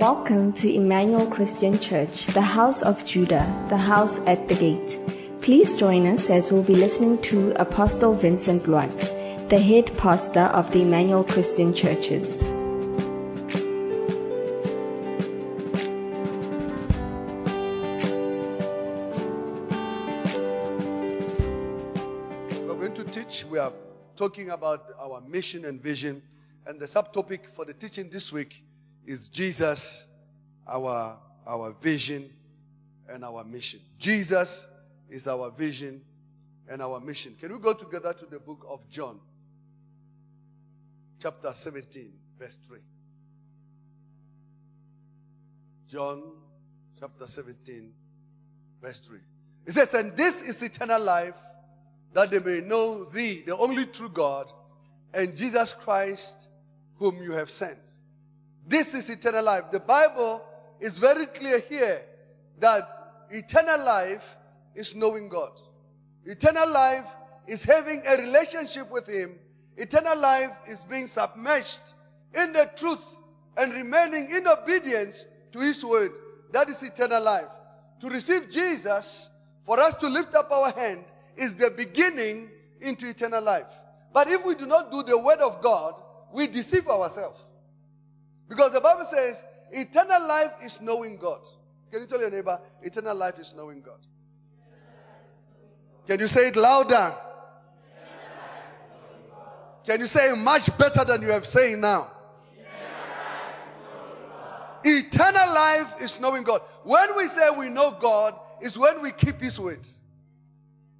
Welcome to Emmanuel Christian Church, the house of Judah, the house at the gate. Please join us as we'll be listening to Apostle Vincent Loate, the head pastor of the Emmanuel Christian Churches. We're going to teach. We are talking about our mission and vision. And the subtopic for the teaching this week is Jesus, our, our vision and our mission. Jesus is our vision and our mission. Can we go together to the book of John, chapter 17, verse 3? John chapter 17, verse 3. It says, And this is eternal life, that they may know thee, the only true God, and Jesus Christ, whom you have sent. This is eternal life. The Bible is very clear here that eternal life is knowing God. Eternal life is having a relationship with Him. Eternal life is being submerged in the truth and remaining in obedience to His word. That is eternal life. To receive Jesus, for us to lift up our hand, is the beginning into eternal life. But if we do not do the word of God, we deceive ourselves. Because the Bible says eternal life is knowing God. Can you tell your neighbor, eternal life is knowing God? Can you say it louder? Can you say it much better than you have saying now? Eternal life is knowing God. When we say we know God, is when we keep His word.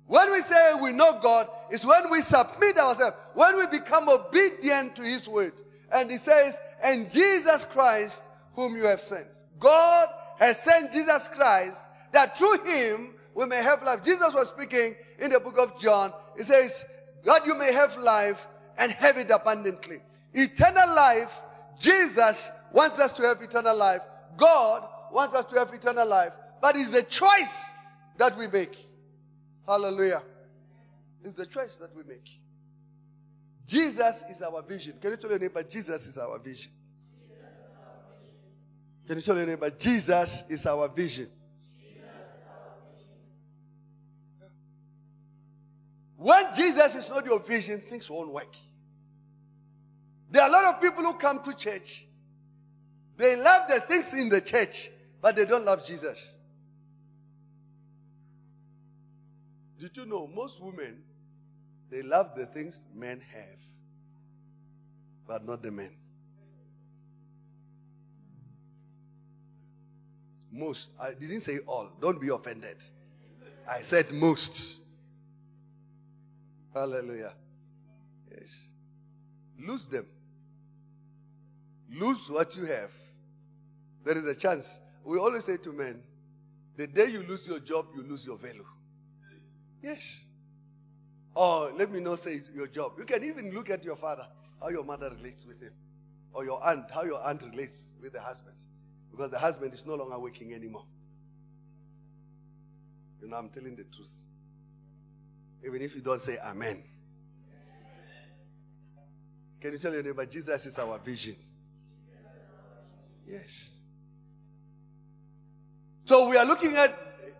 When we say we know God, is when we submit ourselves, when we become obedient to His word. And He says, and Jesus Christ, whom you have sent. God has sent Jesus Christ that through Him we may have life. Jesus was speaking in the book of John. He says, that you may have life and have it abundantly. Eternal life, Jesus wants us to have eternal life. God wants us to have eternal life. But it's the choice that we make. Hallelujah. It's the choice that we make. Jesus is our vision. Can you tell your neighbor, Jesus is our vision? Can you tell your neighbor, Jesus is our vision? When Jesus is not your vision, things won't work. There are a lot of people who come to church. They love the things in the church, but they don't love Jesus. Did you know most women, they love the things men have, but not the men? Most. I didn't say all. Don't be offended. I said most. Hallelujah. Yes. Lose them. Lose what you have. There is a chance. We always say to men, the day you lose your job, you lose your value. Yes. Or let me not say your job. You can even look at your father, how your mother relates with him. Or your aunt, how your aunt relates with the husband. Because the husband is no longer working anymore. You know, I'm telling the truth. Even if you don't say amen. Can you tell your neighbor, Jesus is our vision? Yes. So we are looking at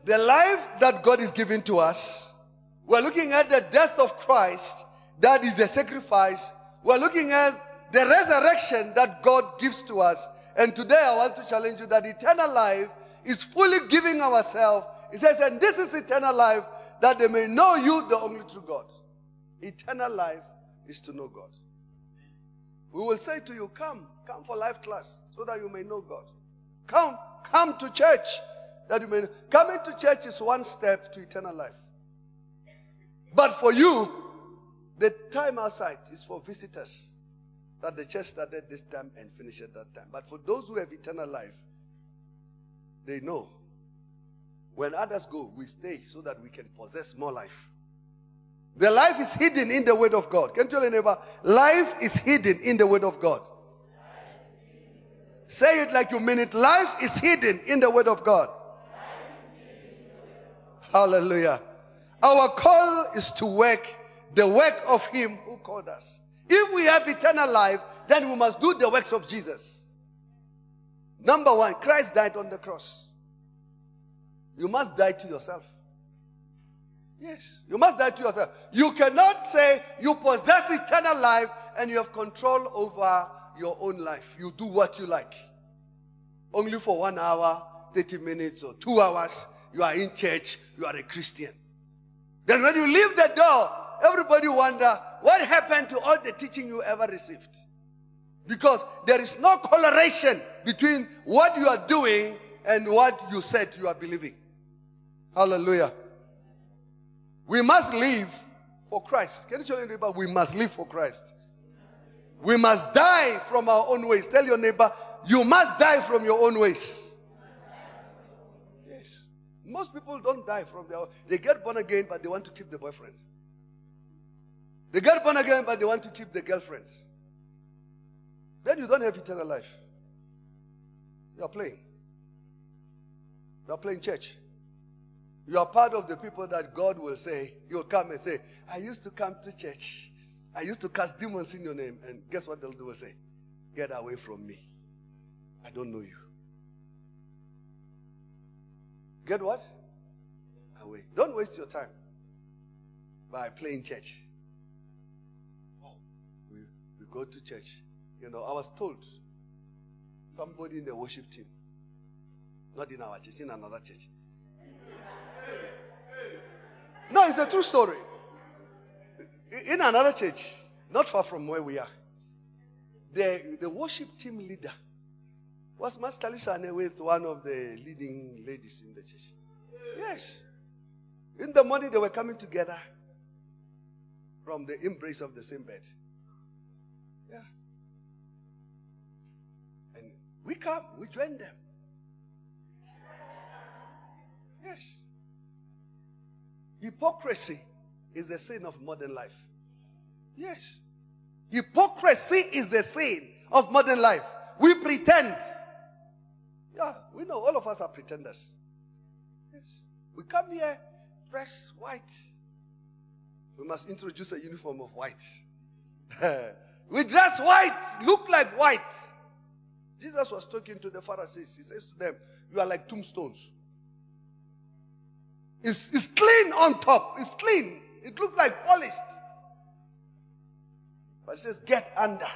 the life that God is giving to us. We're looking at the death of Christ, that is the sacrifice. We're looking at the resurrection that God gives to us. And today I want to challenge you that eternal life is fully giving ourselves. He says, and this is eternal life, that they may know you, the only true God. Eternal life is to know God. We will say to you, come, come for life class so that you may know God. Come, come to church that you may know. Coming to church is one step to eternal life. But for you, the time outside is for visitors. That the church started this time and finished at that time. But for those who have eternal life, they know when others go, we stay so that we can possess more life. The life is hidden in the Word of God. Can you tell your neighbor? Life is hidden in the Word of God. Say it like you mean it. Life is hidden in the Word of God. Hallelujah. Our call is to work the work of Him who called us. If we have eternal life, then we must do the works of Jesus. Number one, Christ died on the cross. You must die to yourself. Yes, you must die to yourself. You cannot say you possess eternal life and you have control over your own life. You do what you like. Only for one hour, 30 minutes, or two hours, you are in church, you are a Christian. Then when you leave the door, everybody wonder what happened to all the teaching you ever received. Because there is no correlation between what you are doing and what you said you are believing. Hallelujah. We must live for Christ. Can you tell your neighbor, we must live for Christ? We must die from our own ways. Tell your neighbor, you must die from your own ways. Most people don't die from their. They get born again, but they want to keep the boyfriend. They get born again, but they want to keep the girlfriend. Then you don't have eternal life. You are playing. You are playing church. You are part of the people that God will say, You'll come and say, I used to come to church. I used to cast demons in your name. And guess what they'll do? Will say, Get away from me. I don't know you. Get what? Away. Don't waste your time by playing church. We, we go to church. You know, I was told somebody in the worship team, not in our church, in another church. No, it's a true story. In another church, not far from where we are, the, the worship team leader was Master Lisane with one of the leading ladies in the church. Yes. In the morning, they were coming together from the embrace of the same bed. Yeah. And we come, we join them. Yes. Hypocrisy is a sin of modern life. Yes. Hypocrisy is a sin of modern life. We pretend. Yeah, we know all of us are pretenders. Yes. We come here dress white. We must introduce a uniform of white. we dress white, look like white. Jesus was talking to the Pharisees. He says to them, You are like tombstones. It's, it's clean on top. It's clean. It looks like polished. But he says, get under.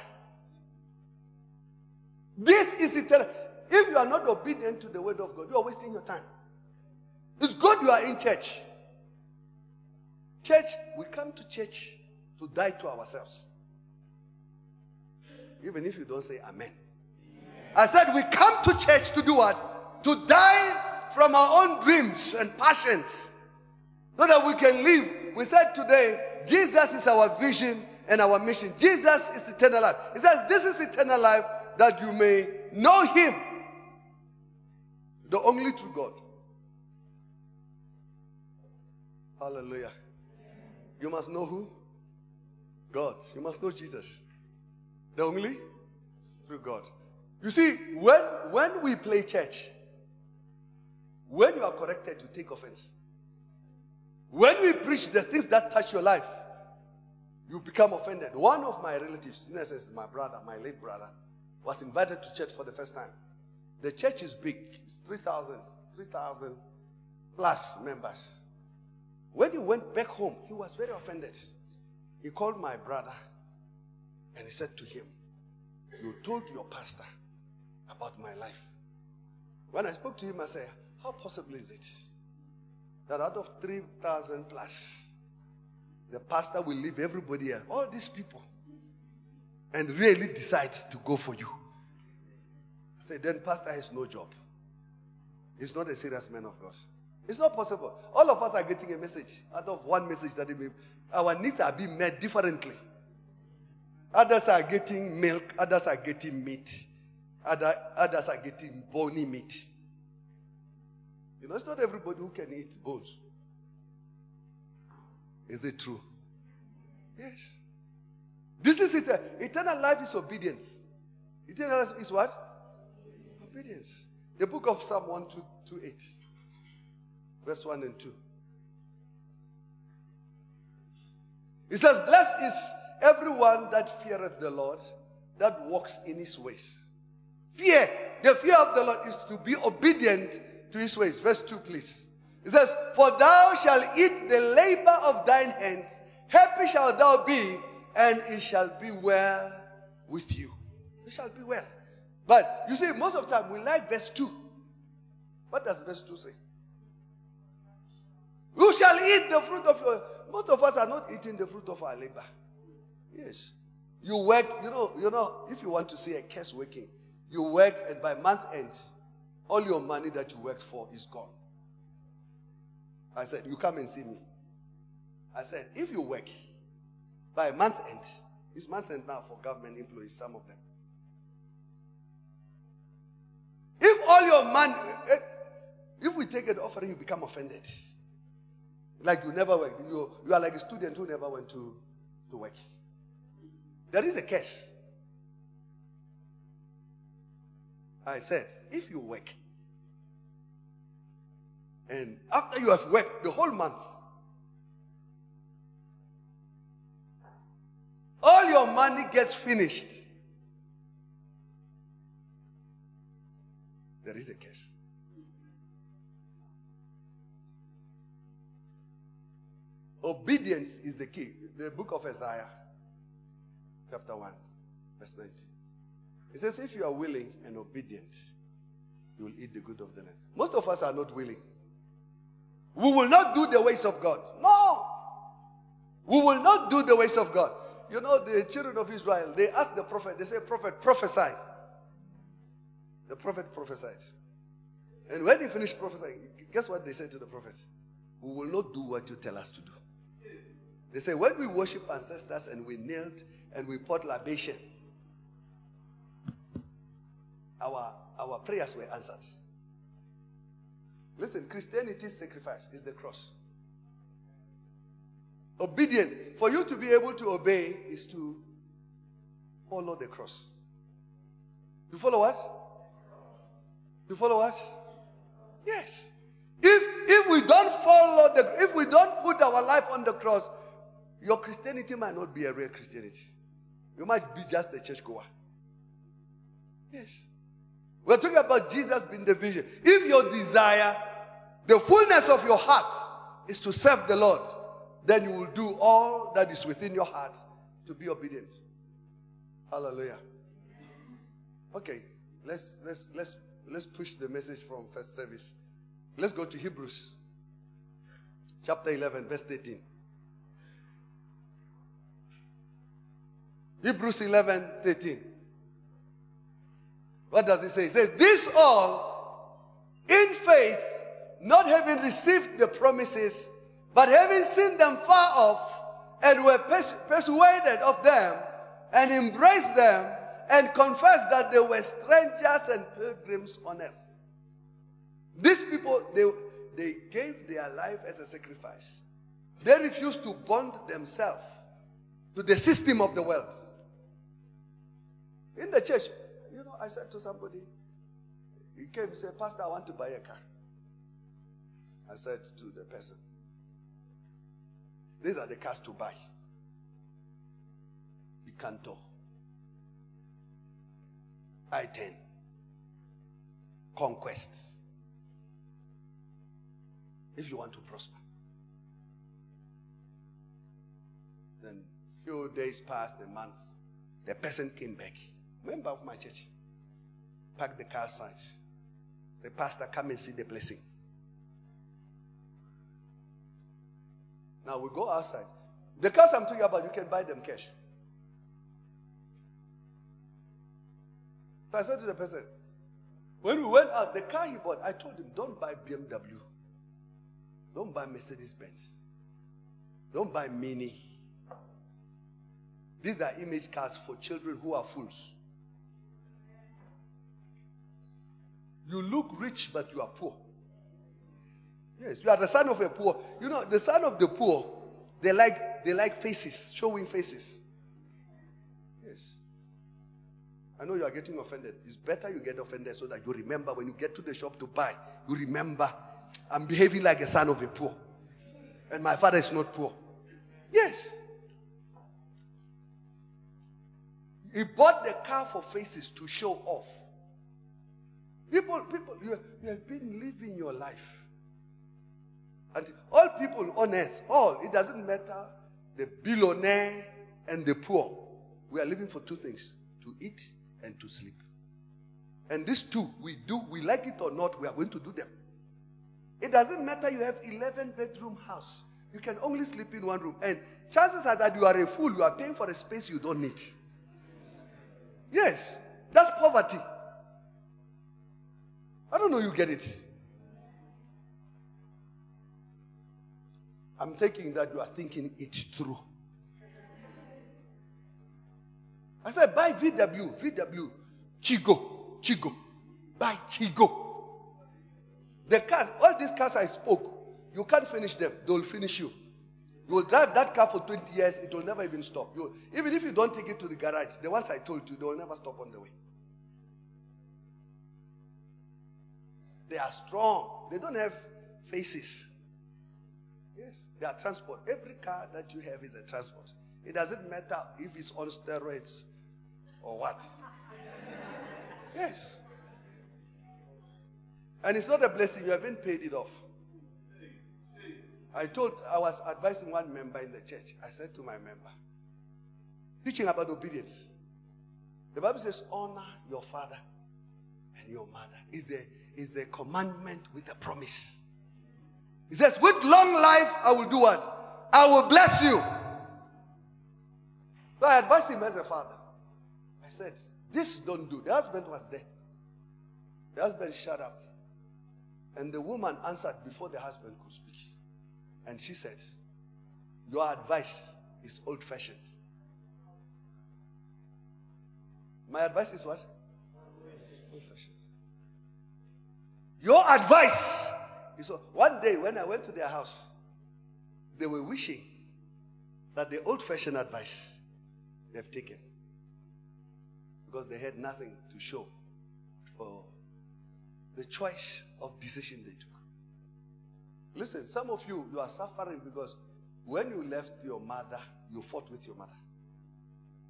This is eternal. If you are not obedient to the word of God, you are wasting your time. It's good you are in church. Church, we come to church to die to ourselves. Even if you don't say amen. I said we come to church to do what? To die from our own dreams and passions so that we can live. We said today, Jesus is our vision and our mission. Jesus is eternal life. He says, This is eternal life that you may know Him, the only true God. Hallelujah. You must know who? God. You must know Jesus, the only true God. You see, when, when we play church, when you are corrected, you take offense. When we preach the things that touch your life, you become offended. One of my relatives, in essence, my brother, my late brother, was invited to church for the first time. The church is big, it's 3,000, 3,000 plus members. When he went back home, he was very offended. He called my brother and he said to him, You told your pastor about my life. When I spoke to him, I said, how possible is it that out of 3,000 plus, the pastor will leave everybody else, all these people, and really decide to go for you? I said, then pastor has no job. He's not a serious man of God. It's not possible. All of us are getting a message out of one message that our needs are being met differently. Others are getting milk, others are getting meat, other, others are getting bony meat. You know, it's not everybody who can eat bones. Is it true? Yes. This is it. Eternal life is obedience. Eternal life is what? Obedience. The book of Psalm 1 2, 2 verse 1 and 2. It says, Blessed is everyone that feareth the Lord, that walks in his ways. Fear the fear of the Lord is to be obedient to his ways. Verse 2, please. It says, For thou shalt eat the labor of thine hands, happy shalt thou be, and it shall be well with you. It shall be well. But you see, most of the time we like verse 2. What does verse 2 say? You shall eat the fruit of your. Most of us are not eating the fruit of our labor. Yes. You work, you know, you know, if you want to see a curse working, you work and by month end, all your money that you worked for is gone. I said, You come and see me. I said, If you work by month end, it's month end now for government employees, some of them. All your money, eh, if we take an offering, you become offended. Like you never worked. You, you are like a student who never went to, to work. There is a case. I said, if you work, and after you have worked the whole month, all your money gets finished. There is a case. Obedience is the key. The book of Isaiah, chapter 1, verse 19. It says, If you are willing and obedient, you will eat the good of the land. Most of us are not willing. We will not do the ways of God. No. We will not do the ways of God. You know, the children of Israel, they asked the prophet, they say, Prophet, prophesy. The prophet prophesied. And when he finished prophesying, guess what they said to the prophet? We will not do what you tell us to do. They say, when we worship ancestors and we knelt and we poured libation, our, our prayers were answered. Listen, Christianity's sacrifice is the cross. Obedience, for you to be able to obey, is to follow the cross. To follow what? To follow us? Yes. If if we don't follow the if we don't put our life on the cross, your Christianity might not be a real Christianity. You might be just a churchgoer. Yes. We're talking about Jesus being the vision. If your desire, the fullness of your heart, is to serve the Lord, then you will do all that is within your heart to be obedient. Hallelujah. Okay, let's let's let's let's push the message from first service. Let's go to Hebrews chapter 11, verse 13. Hebrews 11 13. What does it say? It says, This all in faith, not having received the promises, but having seen them far off, and were pers- persuaded of them, and embraced them, and confessed that they were strangers and pilgrims on earth. These people, they, they gave their life as a sacrifice. They refused to bond themselves to the system of the world. In the church, you know, I said to somebody, he came and said, Pastor, I want to buy a car. I said to the person, These are the cars to buy. Picanto, I 10, Conquest. If you want to prosper. Then few days passed, a month. The person came back member of my church, Packed the car outside. Say, Pastor, come and see the blessing. Now we go outside. The cars I'm talking about, you can buy them cash. So I said to the person, when we went out, the car he bought, I told him, don't buy BMW. Don't buy Mercedes Benz. Don't buy Mini. These are image cars for children who are fools. You look rich, but you are poor. Yes, you are the son of a poor. You know, the son of the poor, they like they like faces, showing faces. I know you are getting offended. It's better you get offended so that you remember when you get to the shop to buy, you remember, I'm behaving like a son of a poor. And my father is not poor. Yes. He bought the car for faces to show off. People, people, you, you have been living your life. And all people on earth, all, it doesn't matter the billionaire and the poor. We are living for two things to eat and to sleep. And these two, we do, we like it or not, we are going to do them. It doesn't matter you have 11 bedroom house. You can only sleep in one room. And chances are that you are a fool. You are paying for a space you don't need. Yes, that's poverty. I don't know you get it. I'm thinking that you are thinking it through. I said, buy VW, VW, Chigo, Chigo, buy Chigo. The cars, all these cars I spoke, you can't finish them. They will finish you. You will drive that car for 20 years, it will never even stop. You, even if you don't take it to the garage, the ones I told you, they will never stop on the way. They are strong. They don't have faces. Yes, they are transport. Every car that you have is a transport. It doesn't matter if it's on steroids or what. Yes. And it's not a blessing, you haven't paid it off. I told, I was advising one member in the church. I said to my member, teaching about obedience. The Bible says, honor your father and your mother. Is a, is a commandment with a promise. He says, with long life, I will do what? I will bless you. So I advised him as a father. I said, this don't do. The husband was there. The husband shut up. And the woman answered before the husband could speak. And she says, Your advice is old fashioned. My advice is what? Old fashioned. Your advice is one day when I went to their house, they were wishing that the old fashioned advice they've taken because they had nothing to show for the choice of decision they took. Listen, some of you, you are suffering because when you left your mother, you fought with your mother.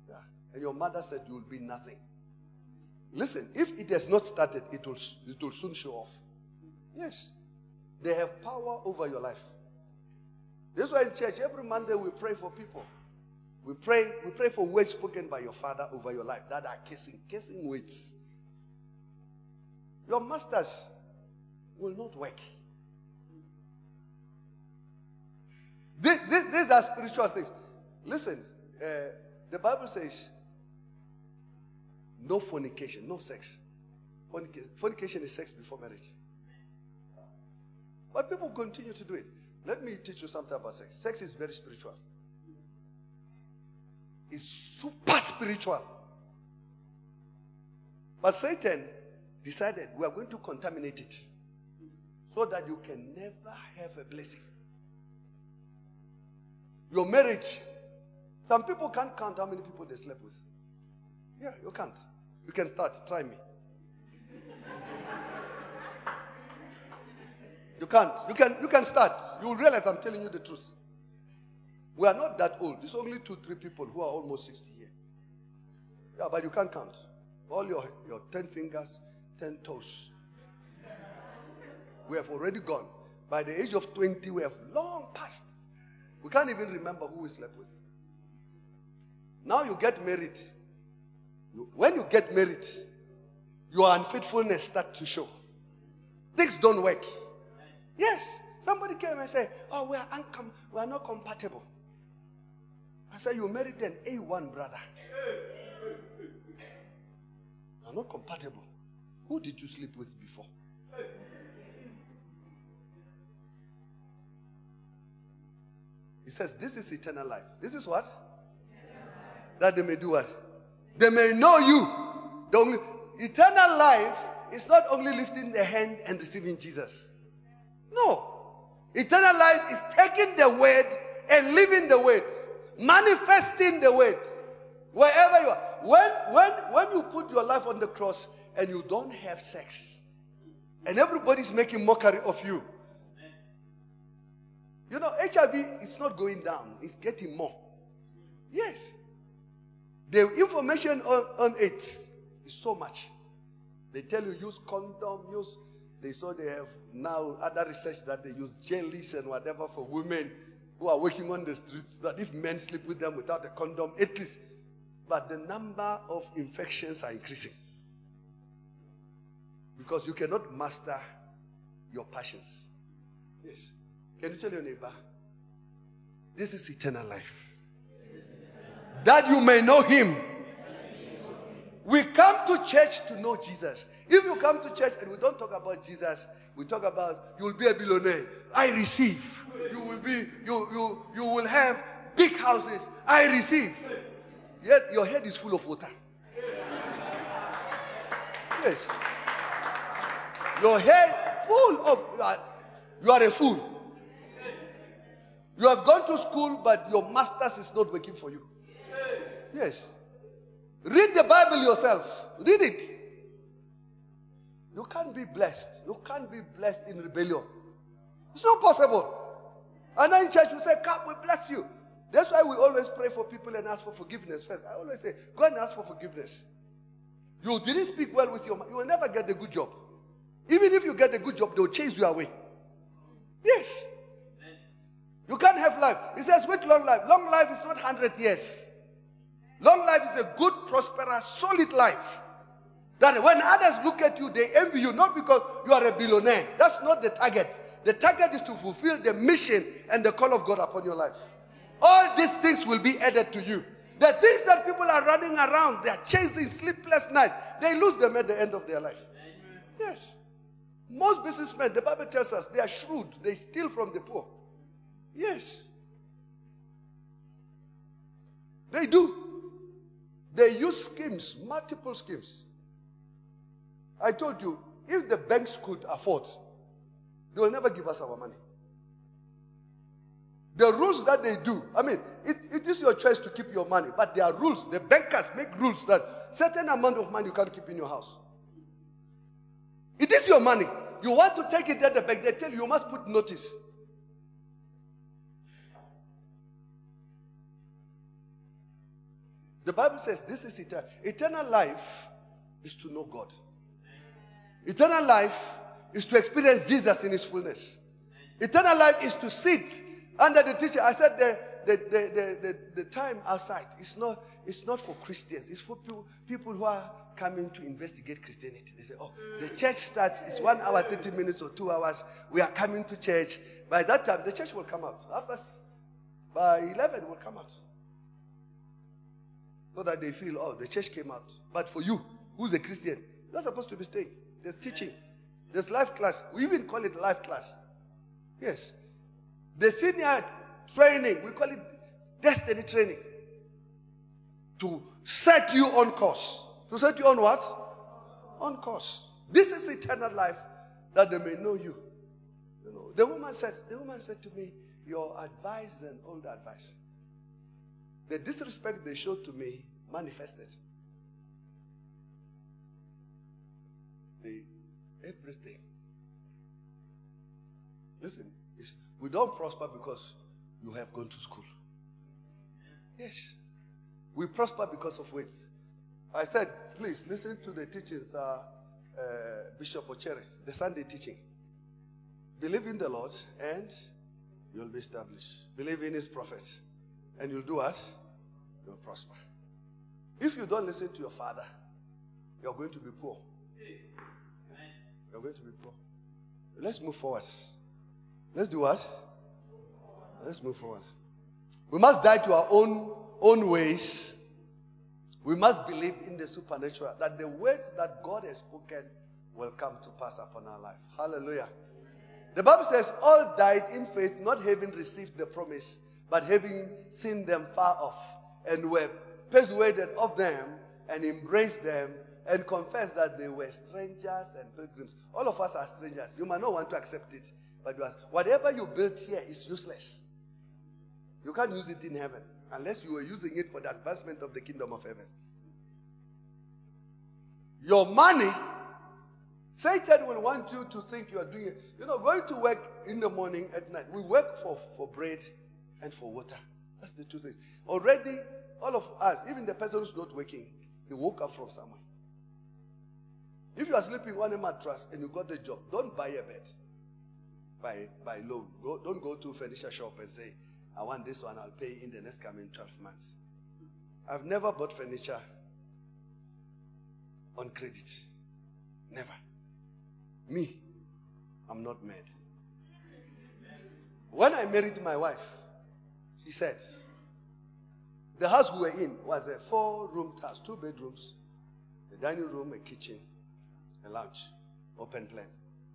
Yeah. And your mother said you will be nothing. Listen, if it has not started, it will, it will soon show off. Yes. They have power over your life. This is why in church, every Monday we pray for people. We pray, we pray for words spoken by your father over your life that are kissing, kissing words. Your masters will not work. This, this, these are spiritual things. Listen, uh, the Bible says no fornication, no sex. Fornication, fornication is sex before marriage. But people continue to do it. Let me teach you something about sex. Sex is very spiritual. It's super spiritual. But Satan decided we are going to contaminate it so that you can never have a blessing. Your marriage, some people can't count how many people they slept with. Yeah, you can't. You can start. Try me. You can't. You can you can start. You will realize I'm telling you the truth. We are not that old. It's only two, three people who are almost 60 here. Yeah, but you can't count. All your, your 10 fingers, 10 toes. We have already gone. By the age of 20, we have long passed. We can't even remember who we slept with. Now you get married. You, when you get married, your unfaithfulness starts to show. Things don't work. Yes. Somebody came and said, Oh, we are, uncom- we are not compatible. I said, You married an A1 brother. You are not compatible. Who did you sleep with before? He says, This is eternal life. This is what? That they may do what? They may know you. The only, eternal life is not only lifting the hand and receiving Jesus. No. Eternal life is taking the word and living the word, manifesting the word wherever you are. When, when, when you put your life on the cross and you don't have sex, and everybody's making mockery of you, you know, HIV is not going down, it's getting more. Yes. The information on, on it is so much. They tell you use condom, use. They saw they have now other research that they use jellies and whatever for women who are working on the streets. That if men sleep with them without a condom, at least. But the number of infections are increasing because you cannot master your passions. Yes. Can you tell your neighbor? This is eternal life. That you may know him. We come to church to know Jesus. If you come to church and we don't talk about Jesus, we talk about you will be a billionaire. I receive. You will be, you, you, you will have big houses. I receive. Yet your head is full of water. Yes. Your head full of you are a fool. You have gone to school, but your master's is not working for you. Yes. Read the Bible yourself. Read it. You can't be blessed. You can't be blessed in rebellion. It's not possible. And then in church, we say, Come, we bless you. That's why we always pray for people and ask for forgiveness first. I always say, Go and ask for forgiveness. You didn't speak well with your You will never get a good job. Even if you get a good job, they'll chase you away. Yes. You can't have life. He says, with long life. Long life is not 100 years. Long life is a good, prosperous, solid life. That when others look at you, they envy you, not because you are a billionaire. That's not the target. The target is to fulfill the mission and the call of God upon your life. All these things will be added to you. The things that people are running around, they are chasing sleepless nights, they lose them at the end of their life. Yes. Most businessmen, the Bible tells us, they are shrewd. They steal from the poor. Yes. They do. They use schemes, multiple schemes. I told you, if the banks could afford, they will never give us our money. The rules that they do, I mean, it, it is your choice to keep your money, but there are rules. The bankers make rules that certain amount of money you can't keep in your house. It is your money. You want to take it at the bank, they tell you you must put notice. The Bible says this is eternal. Eternal life is to know God. Eternal life is to experience Jesus in his fullness. Eternal life is to sit under the teacher. I said the, the, the, the, the, time outside is not, it's not for Christians, it's for people, people who are coming to investigate Christianity. They say, oh, the church starts, it's one hour, 30 minutes or two hours. We are coming to church. By that time, the church will come out. After, by 11, will come out. So that they feel, oh, the church came out. But for you, who's a Christian, you're supposed to be staying. There's teaching. There's life class. We even call it life class. Yes. The senior training, we call it destiny training. To set you on course. To set you on what? On course. This is eternal life that they may know you. You know, the woman said, the woman said to me, Your advice is an old advice. The disrespect they showed to me manifested. The everything. Listen, we don't prosper because you have gone to school. Yes. We prosper because of weights. I said, please listen to the teachings, uh, uh, Bishop Ochere, the Sunday teaching. Believe in the Lord and you'll be established. Believe in his prophets and you'll do what? You'll prosper. If you don't listen to your father, you're going to be poor. You're going to be poor. Let's move forward. Let's do what? Let's move forward. We must die to our own own ways. We must believe in the supernatural that the words that God has spoken will come to pass upon our life. Hallelujah. The Bible says, All died in faith, not having received the promise, but having seen them far off, and were persuaded of them, and embraced them, and confessed that they were strangers and pilgrims. All of us are strangers. You might not want to accept it, but you whatever you built here is useless. You can't use it in heaven unless you are using it for the advancement of the kingdom of heaven. Your money, Satan will want you to think you are doing it. You know, going to work in the morning, at night. We work for, for bread and for water. That's the two things. Already, all of us, even the person who's not waking, he woke up from somewhere. If you are sleeping on a mattress and you got the job, don't buy a bed by, by loan. Go, don't go to furniture shop and say, I want this one, I'll pay in the next coming 12 months. I've never bought furniture on credit. Never. Me, I'm not mad. When I married my wife, she said, the house we were in was a four room house, two bedrooms, a dining room, a kitchen, a lounge, open plan.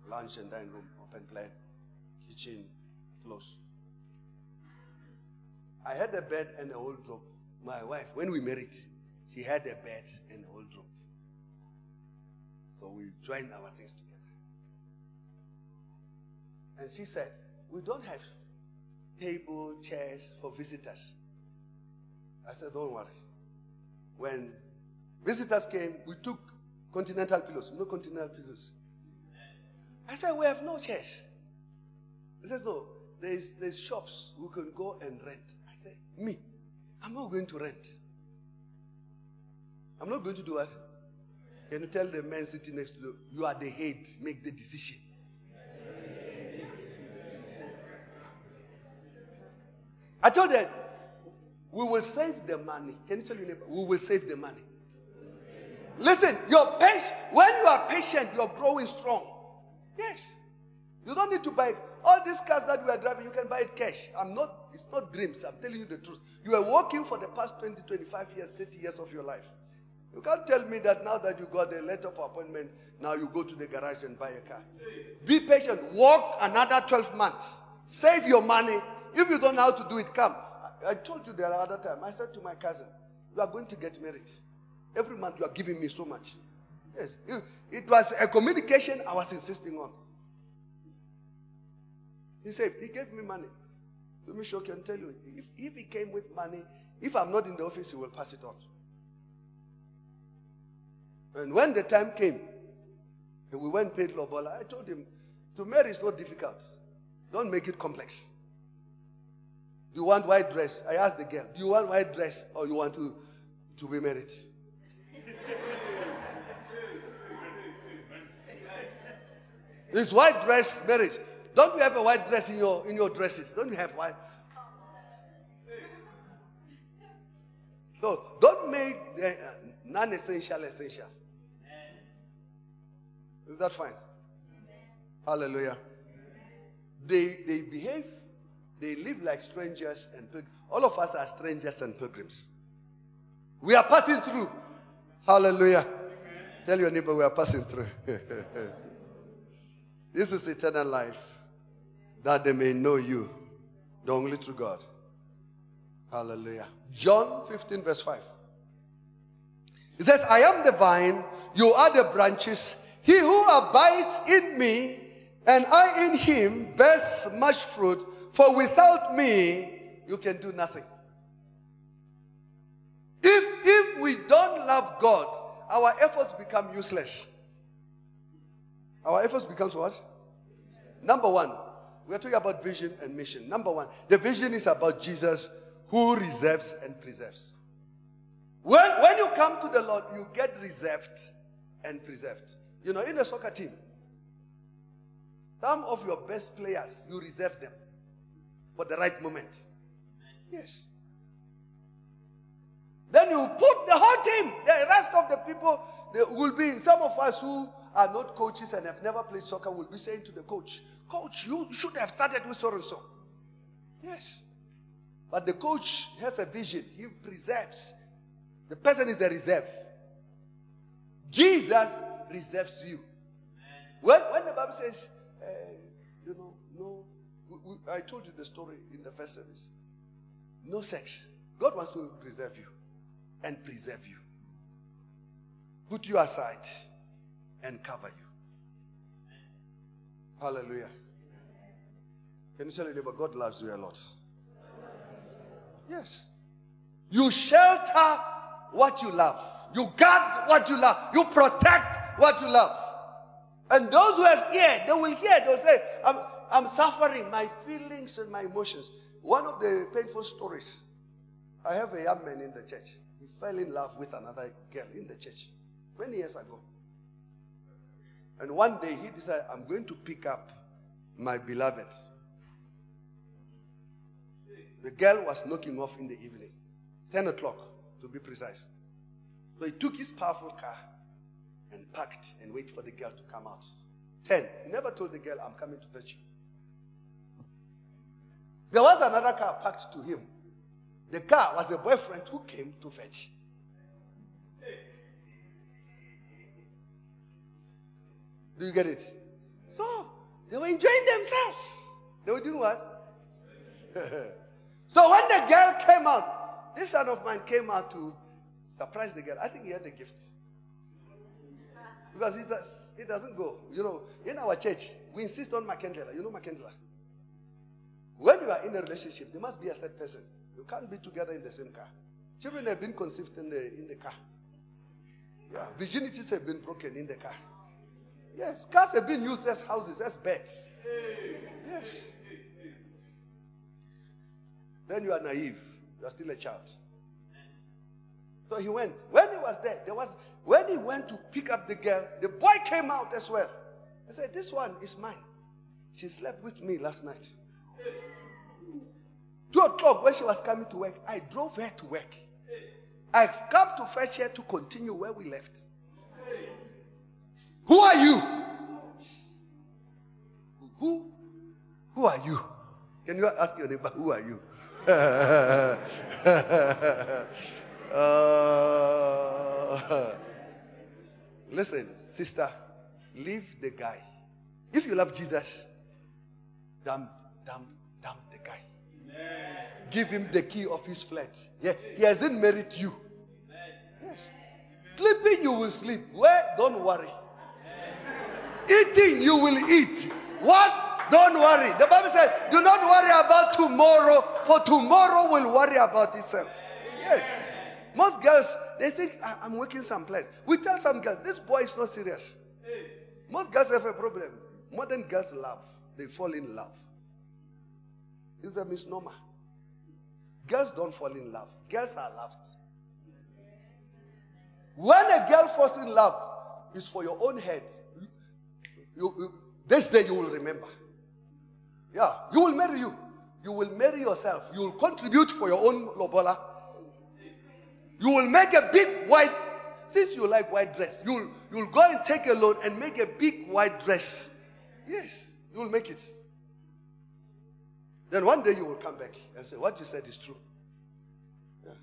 Lounge and dining room, open plan. Kitchen, close. I had a bed and a wardrobe. My wife, when we married, she had a bed and a wardrobe. So we joined our things together. And she said, We don't have table, chairs for visitors. I said, Don't worry. When visitors came, we took continental pillows. You know continental pillows? I said, We have no chairs. He says, No, there's, there's shops we can go and rent. I said, Me, I'm not going to rent. I'm not going to do what? Can you tell the man sitting next to you, you are the head, make the decision? I told them, we will save the money. Can you tell your neighbor? We will save the money. Listen, your patience, when you are patient, you're growing strong. Yes. You don't need to buy all these cars that we are driving, you can buy it cash. I'm not, it's not dreams. I'm telling you the truth. You are working for the past 20, 25 years, 30 years of your life. You can't tell me that now that you got a letter for appointment, now you go to the garage and buy a car. Be patient. Work another 12 months. Save your money. If you don't know how to do it, come. I, told you the other time. I said to my cousin, You are going to get married. Every month you are giving me so much. Yes. It, it was a communication I was insisting on. He said, He gave me money. Let me show you and tell you. If, if he came with money, if I'm not in the office, he will pass it on. And when the time came, we went paid Lobola, I told him, to marry is not difficult. Don't make it complex. Do you want white dress? I asked the girl, do you want white dress or you want to, to be married? This white dress marriage. Don't you have a white dress in your in your dresses? Don't you have white? So don't make the uh, non-essential essential. Is that fine? Hallelujah. They they behave they live like strangers and pilgrims. All of us are strangers and pilgrims. We are passing through. Hallelujah. Tell your neighbor we are passing through. this is eternal life. That they may know you, the only true God. Hallelujah. John 15, verse 5. He says, I am the vine, you are the branches. He who abides in me and I in him bears much fruit. For without me, you can do nothing. If, if we don't love God, our efforts become useless. Our efforts becomes what? Number one, we are talking about vision and mission. Number one, the vision is about Jesus who reserves and preserves. When, when you come to the Lord, you get reserved and preserved. You know, in a soccer team, some of your best players, you reserve them for the right moment. Yes. Then you put the whole team, the rest of the people, will be some of us who are not coaches and have never played soccer will be saying to the coach, Coach, you should have started with so and so. Yes. But the coach has a vision, he preserves. The person is a reserve. Jesus reserves you. When, when the Bible says, uh, I told you the story in the first service. No sex. God wants to preserve you and preserve you. Put you aside and cover you. Hallelujah. Can you tell your neighbor, God loves you a lot? Yes. You shelter what you love. You guard what you love. You protect what you love. And those who have ear, they will hear. They'll say, I'm suffering, my feelings and my emotions. One of the painful stories I have a young man in the church. He fell in love with another girl in the church many years ago. And one day he decided, I'm going to pick up my beloved. The girl was knocking off in the evening, 10 o'clock to be precise. So he took his powerful car and parked and waited for the girl to come out. 10. He never told the girl, I'm coming to fetch you. There was another car parked to him. The car was the boyfriend who came to fetch. Do you get it? So they were enjoying themselves. They were doing what? so when the girl came out, this son of mine came out to surprise the girl. I think he had a gift. Because it, does, it doesn't go. You know, in our church, we insist on Makendela. You know Makendela? When you are in a relationship, there must be a third person. You can't be together in the same car. Children have been conceived in the, in the car. Yeah, virginities have been broken in the car. Yes, cars have been used as houses, as beds. Yes. Then you are naive. You are still a child. So he went. When he was there, there was when he went to pick up the girl, the boy came out as well. I said, This one is mine. She slept with me last night. Two o'clock when she was coming to work, I drove her to work. I've come to fetch her to continue where we left. Who are you? Who? Who are you? Can you ask your neighbor, who are you? uh, listen, sister, leave the guy. If you love Jesus, damn, damn, Give him the key of his flat. Yeah, he hasn't married you. Yes. Sleeping, you will sleep. Where? Don't worry. Eating, you will eat. What? Don't worry. The Bible says, do not worry about tomorrow, for tomorrow will worry about itself. Yes. Most girls, they think I'm working someplace. We tell some girls, this boy is not serious. Most girls have a problem. Modern girls love. They fall in love. It's a misnomer. Girls don't fall in love. Girls are loved. When a girl falls in love, it's for your own head. You, you, this day you will remember. Yeah, you will marry you. You will marry yourself. You will contribute for your own lobola. You will make a big white, since you like white dress, you'll, you'll go and take a loan and make a big white dress. Yes, you will make it. Then one day you will come back and say, What you said is true. Yeah.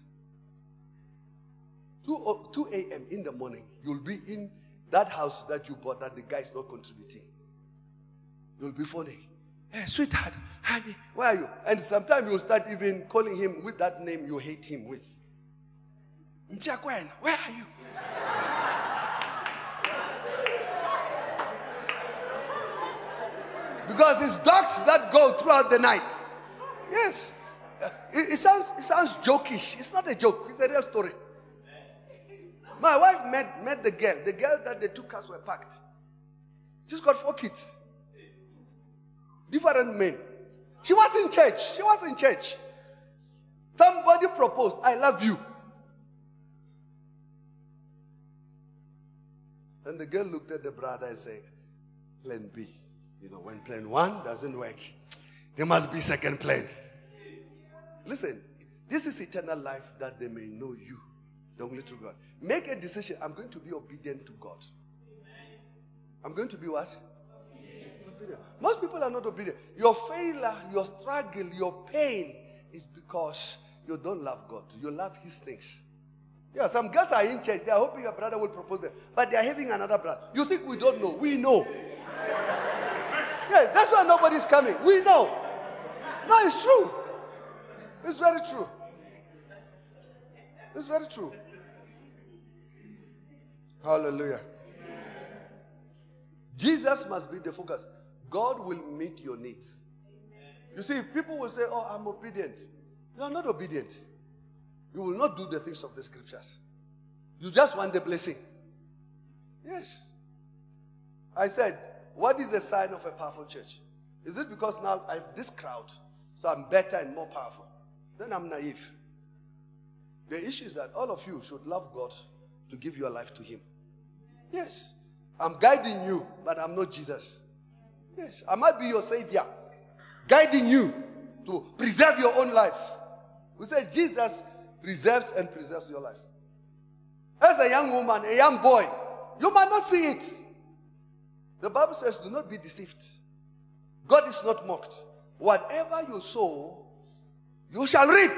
2, 2 a.m. in the morning, you'll be in that house that you bought that the guy is not contributing. You'll be funny. Hey, sweetheart, honey, where are you? And sometimes you'll start even calling him with that name you hate him with. Mjakwen, where are you? Because it's dogs that go throughout the night. Yes. Uh, it, it, sounds, it sounds jokish. It's not a joke, it's a real story. My wife met, met the girl. The girl that the two cars were packed. She's got four kids. Different men. She was in church. She was in church. Somebody proposed, I love you. And the girl looked at the brother and said, Plan B. You know, when plan one doesn't work, there must be second plan. Listen, this is eternal life that they may know you the only true God. Make a decision. I'm going to be obedient to God. I'm going to be what? Obedient. Most people are not obedient. Your failure, your struggle, your pain is because you don't love God. You love His things. Yeah, some girls are in church. They are hoping a brother will propose them, but they are having another brother. You think we don't know? We know. Yes, that's why nobody's coming. We know. No, it's true. It's very true. It's very true. Hallelujah. Jesus must be the focus. God will meet your needs. You see, people will say, Oh, I'm obedient. You are not obedient. You will not do the things of the scriptures. You just want the blessing. Yes. I said, What is the sign of a powerful church? Is it because now I have this crowd, so I'm better and more powerful? Then I'm naive. The issue is that all of you should love God to give your life to Him. Yes. I'm guiding you, but I'm not Jesus. Yes, I might be your savior, guiding you to preserve your own life. We say Jesus preserves and preserves your life. As a young woman, a young boy, you might not see it. The Bible says, Do not be deceived. God is not mocked. Whatever you sow, you shall reap.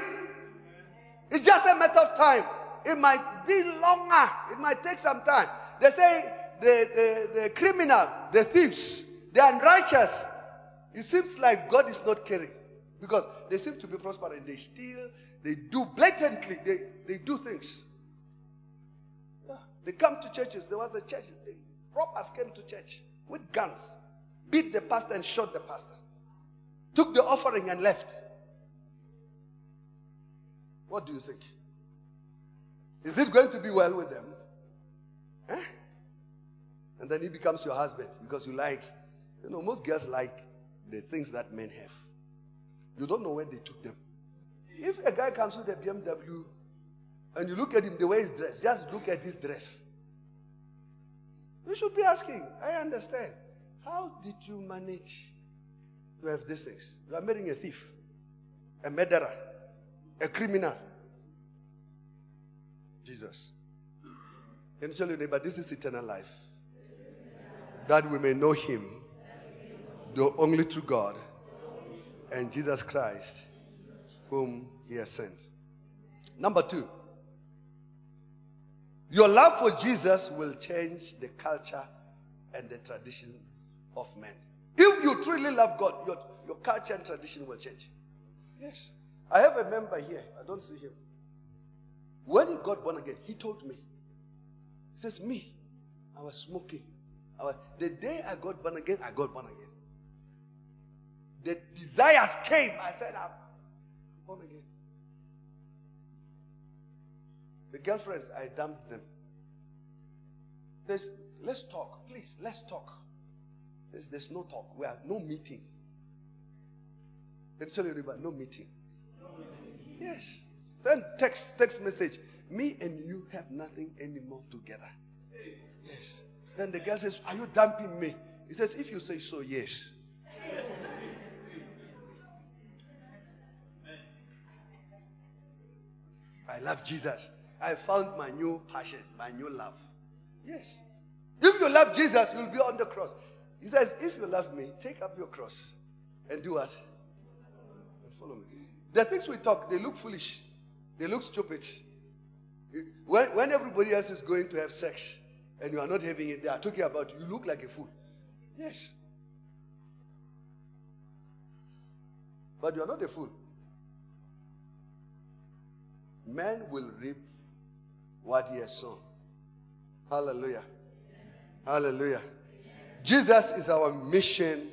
It's just a matter of time. It might be longer, it might take some time. They say the, the, the criminal, the thieves, the unrighteous, it seems like God is not caring because they seem to be prospering. They steal, they do blatantly, they, they do things. Yeah. They come to churches. There was a church, the robbers came to church with guns, beat the pastor and shot the pastor, took the offering and left. What do you think? Is it going to be well with them? Eh? And then he becomes your husband because you like, you know, most girls like the things that men have. You don't know where they took them. If a guy comes with a BMW and you look at him the way he's dressed, just look at his dress. You should be asking, I understand. How did you manage to have these things? You are marrying a thief, a murderer, a criminal. Jesus. Can you tell your neighbor, this is eternal life? That we may know him, the only true God, and Jesus Christ, whom he has sent. Number two, your love for Jesus will change the culture and the traditions of men. If you truly love God, your, your culture and tradition will change. Yes. I have a member here. I don't see him. When he got born again, he told me, he says, Me, I was smoking. I was, the day I got born again, I got born again. The desires came. I said, I'm The girlfriends, I dumped them. There's, let's talk, please, let's talk. There's, there's no talk. We are no meeting. Can you tell you about no meeting? no meeting? Yes. Send text, text message. Me and you have nothing anymore together. Yes. Then the girl says, Are you dumping me? He says, If you say so, yes. I love Jesus. I found my new passion, my new love. Yes. If you love Jesus, you'll be on the cross. He says, If you love me, take up your cross and do what? And follow me. The things we talk, they look foolish. They look stupid. When, when everybody else is going to have sex and you are not having it, they are talking about you, look like a fool. Yes. But you are not a fool. Man will reap what he has sown. Hallelujah. Hallelujah. Jesus is our mission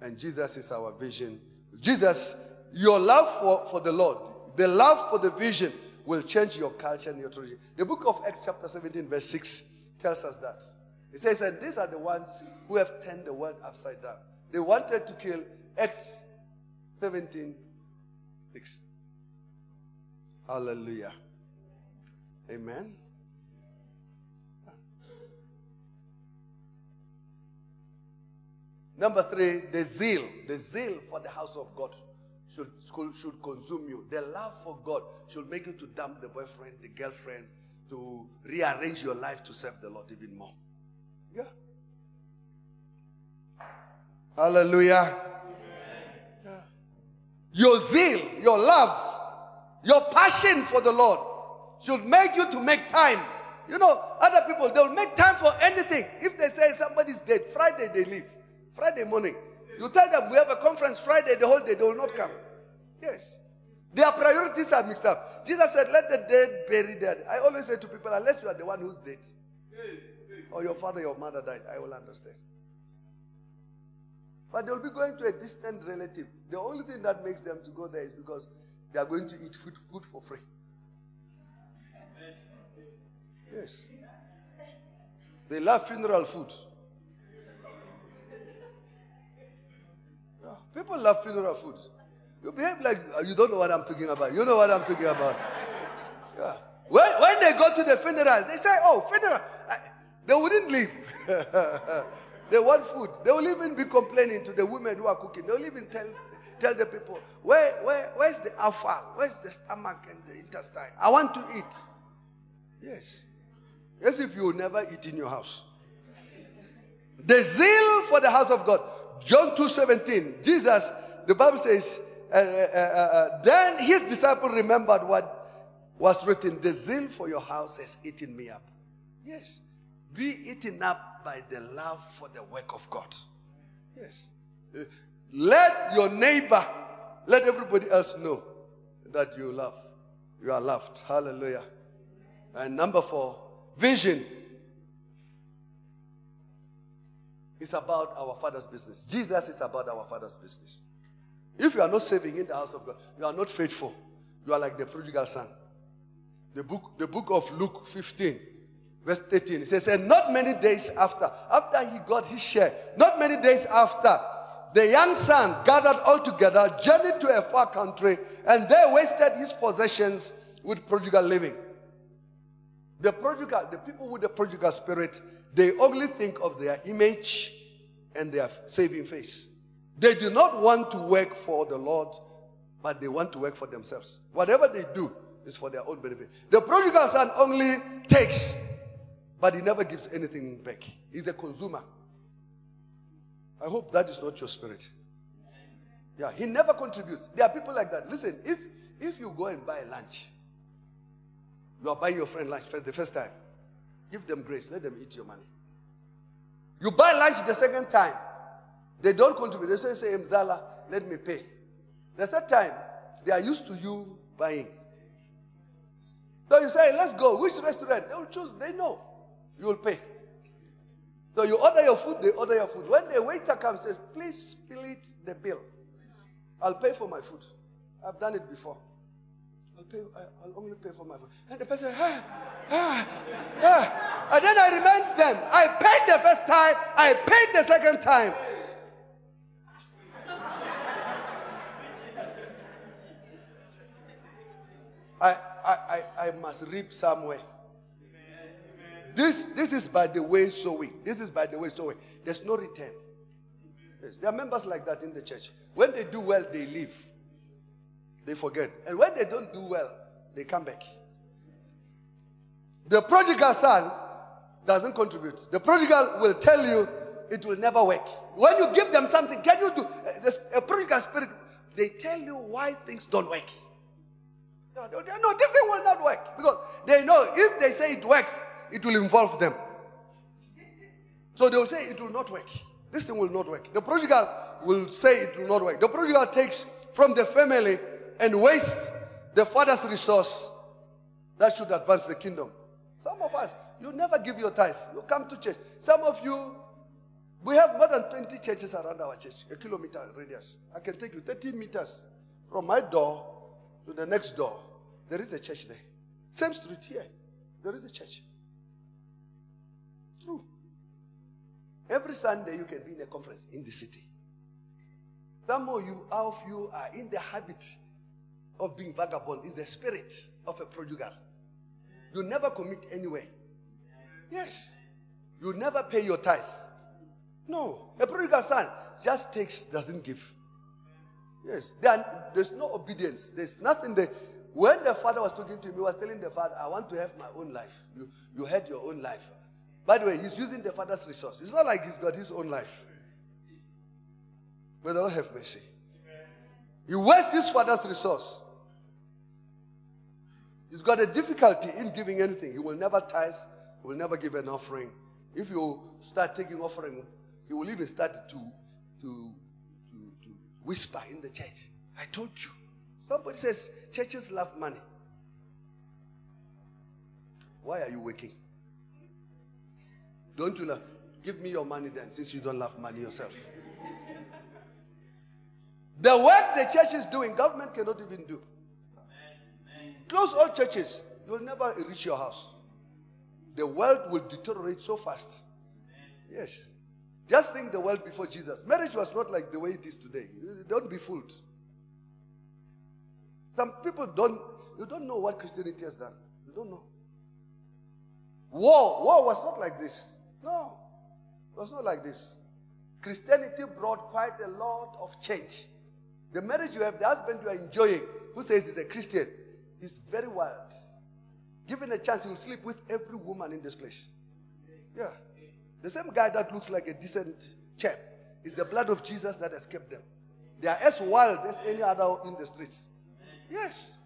and Jesus is our vision. Jesus, your love for, for the Lord the love for the vision will change your culture and your tradition. The book of Acts, chapter 17, verse 6, tells us that. It says, And these are the ones who have turned the world upside down. They wanted to kill Acts 17, 6. Hallelujah. Amen. Number three, the zeal. The zeal for the house of God should, should consume you. The love for God should make you to dump the boyfriend, the girlfriend, to rearrange your life to serve the Lord even more. Yeah. Hallelujah. Yeah. Your zeal, your love, your passion for the Lord should make you to make time. You know, other people, they'll make time for anything. If they say somebody's dead, Friday they leave. Friday morning. You tell them we have a conference Friday, the whole day, they will not come. Yes. Their priorities are mixed up. Jesus said, Let the dead bury dead. I always say to people, unless you are the one who's dead, or your father, your mother died, I will understand. But they'll be going to a distant relative. The only thing that makes them to go there is because they are going to eat food, food for free. Yes. They love funeral food. People love funeral food. You behave like uh, you don't know what I'm talking about. You know what I'm talking about. Yeah. When, when they go to the funeral, they say, Oh, funeral. they wouldn't leave. they want food. They will even be complaining to the women who are cooking. They will even tell, tell the people, where, where, where's the offal? Where's the stomach and the intestine? I want to eat. Yes. As if you will never eat in your house. The zeal for the house of God. John 2:17. Jesus, the Bible says, uh, uh, uh, uh, then his disciple remembered what was written. The zeal for your house has eaten me up. Yes. Be eaten up by the love for the work of God. Yes. Uh, let your neighbor, let everybody else know that you love. You are loved. Hallelujah. And number four, vision. It's about our Father's business. Jesus is about our Father's business. If you are not saving in the house of God, you are not faithful. You are like the prodigal son. The book, the book of Luke 15, verse 13, it says, And not many days after, after he got his share, not many days after, the young son gathered all together, journeyed to a far country, and there wasted his possessions with prodigal living. The prodigal, the people with the prodigal spirit, they only think of their image and their saving face. They do not want to work for the Lord, but they want to work for themselves. Whatever they do is for their own benefit. The prodigal son only takes, but he never gives anything back. He's a consumer. I hope that is not your spirit. Yeah, he never contributes. There are people like that. Listen, if if you go and buy lunch, you are buying your friend lunch for the first time. Give them grace. Let them eat your money. You buy lunch the second time. They don't contribute. They say, say Mzala, let me pay. The third time, they are used to you buying. So you say, let's go. Which restaurant? They will choose. They know. You will pay. So you order your food, they order your food. When the waiter comes says, please split the bill. I'll pay for my food. I've done it before. Pay, I'll only pay for my food. And the person, ah, ah, ah. And then I remind them, I paid the first time, I paid the second time. I, I, I, I must reap somewhere. This, this is by the way sowing. This is by the way sowing. There's no return. Yes, there are members like that in the church. When they do well, they leave. They forget. And when they don't do well, they come back. The prodigal son doesn't contribute. The prodigal will tell you it will never work. When you give them something, can you do a prodigal spirit? They tell you why things don't work. No, this thing will not work because they know if they say it works, it will involve them. So they will say it will not work. This thing will not work. The prodigal will say it will not work. The prodigal takes from the family and waste the father's resource that should advance the kingdom. Some of us, you never give your tithes. You come to church. Some of you, we have more than 20 churches around our church, a kilometer radius. I can take you 30 meters from my door to the next door. There is a church there. Same street here. There is a church. True. Every Sunday you can be in a conference in the city. Some of you, of you are in the habit of being vagabond. Is the spirit of a prodigal. You never commit anywhere. Yes. You never pay your tithes. No. A prodigal son just takes, doesn't give. Yes. There, there's no obedience. There's nothing there. When the father was talking to me, he was telling the father, I want to have my own life. You, you had your own life. By the way, he's using the father's resource. It's not like he's got his own life. May the Lord have mercy. He wastes his father's resource. He's got a difficulty in giving anything. He will never tithe. He will never give an offering. If you start taking offering, he will even start to, to, to, to whisper in the church. I told you. Somebody says churches love money. Why are you working? Don't you love? Give me your money then, since you don't love money yourself. the work the church is doing, government cannot even do. Close all churches, you'll never reach your house. The world will deteriorate so fast. Yes. Just think the world before Jesus. Marriage was not like the way it is today. Don't be fooled. Some people don't, you don't know what Christianity has done. You don't know. War, war was not like this. No, it was not like this. Christianity brought quite a lot of change. The marriage you have, the husband you are enjoying, who says he's a Christian, is very wild. Given a chance, he will sleep with every woman in this place. Yeah. The same guy that looks like a decent chap is the blood of Jesus that has kept them. They are as wild as any other in the streets. Yes.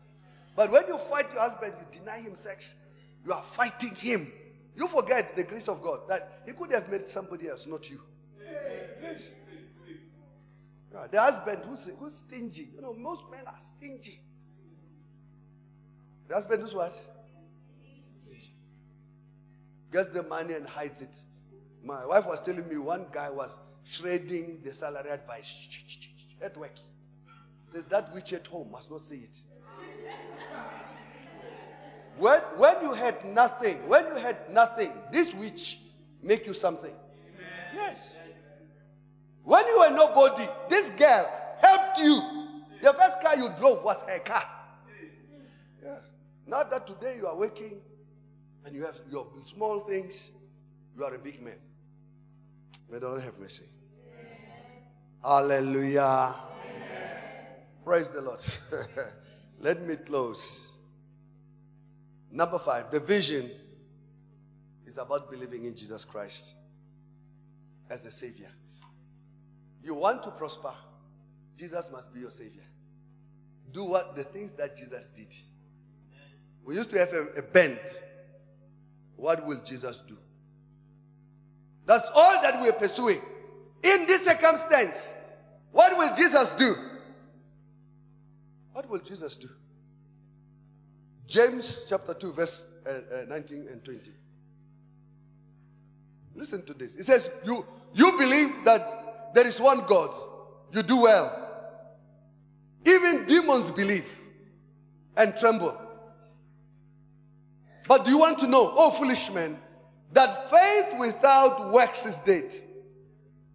But when you fight your husband, you deny him sex, you are fighting him. You forget the grace of God that he could have married somebody else, not you. Yes. Yeah, the husband who's, who's stingy. You know, most men are stingy. The husband who's what? Gets the money and hides it. My wife was telling me one guy was shredding the salary advice at work. Says that witch at home must not see it. When, when you had nothing, when you had nothing, this witch make you something. Yes. When you were nobody, this girl helped you. The first car you drove was her car. Not that today you are waking and you have your small things, you are a big man. May the Lord have mercy. Hallelujah. Amen. Praise the Lord. Let me close. Number five, the vision is about believing in Jesus Christ as the Savior. You want to prosper, Jesus must be your Savior. Do what the things that Jesus did. We used to have a, a. What will Jesus do? That's all that we're pursuing. In this circumstance, what will Jesus do? What will Jesus do? James chapter 2, verse uh, uh, 19 and 20. Listen to this. It says, you, you believe that there is one God. You do well. Even demons believe and tremble. But do you want to know, oh foolish men, that faith without works is dead?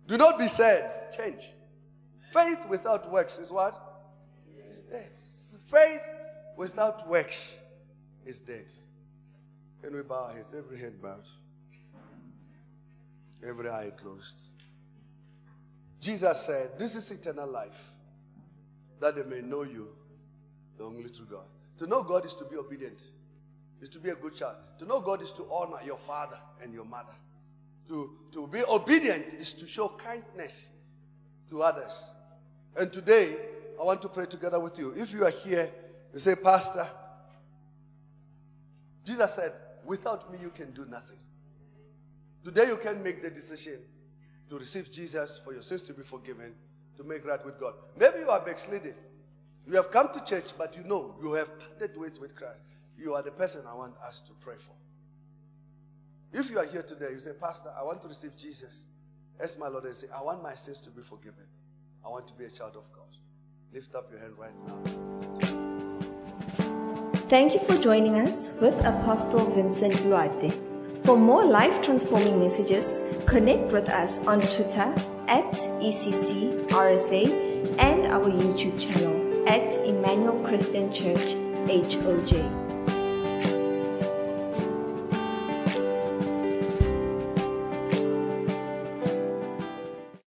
Do not be sad. Change. Faith without works is what? Is dead. Faith without works is dead. Can we bow our heads? Every head bowed. Every eye closed. Jesus said, This is eternal life, that they may know you, the only true God. To know God is to be obedient, is to be a good child. To know God is to honor your father and your mother. To, to be obedient is to show kindness to others. And today, I want to pray together with you. If you are here, you say, Pastor, Jesus said, without me, you can do nothing. Today, you can make the decision to receive Jesus for your sins to be forgiven, to make right with God. Maybe you are backsliding. You have come to church, but you know you have parted ways with Christ. You are the person I want us to pray for. If you are here today, you say, Pastor, I want to receive Jesus as my Lord and say, I want my sins to be forgiven. I want to be a child of God. Lift up your hand right now. Thank you for joining us with Apostle Vincent Loate. For more life transforming messages, connect with us on Twitter at ECCRSA and our YouTube channel at Emmanuel Christian Church HOJ.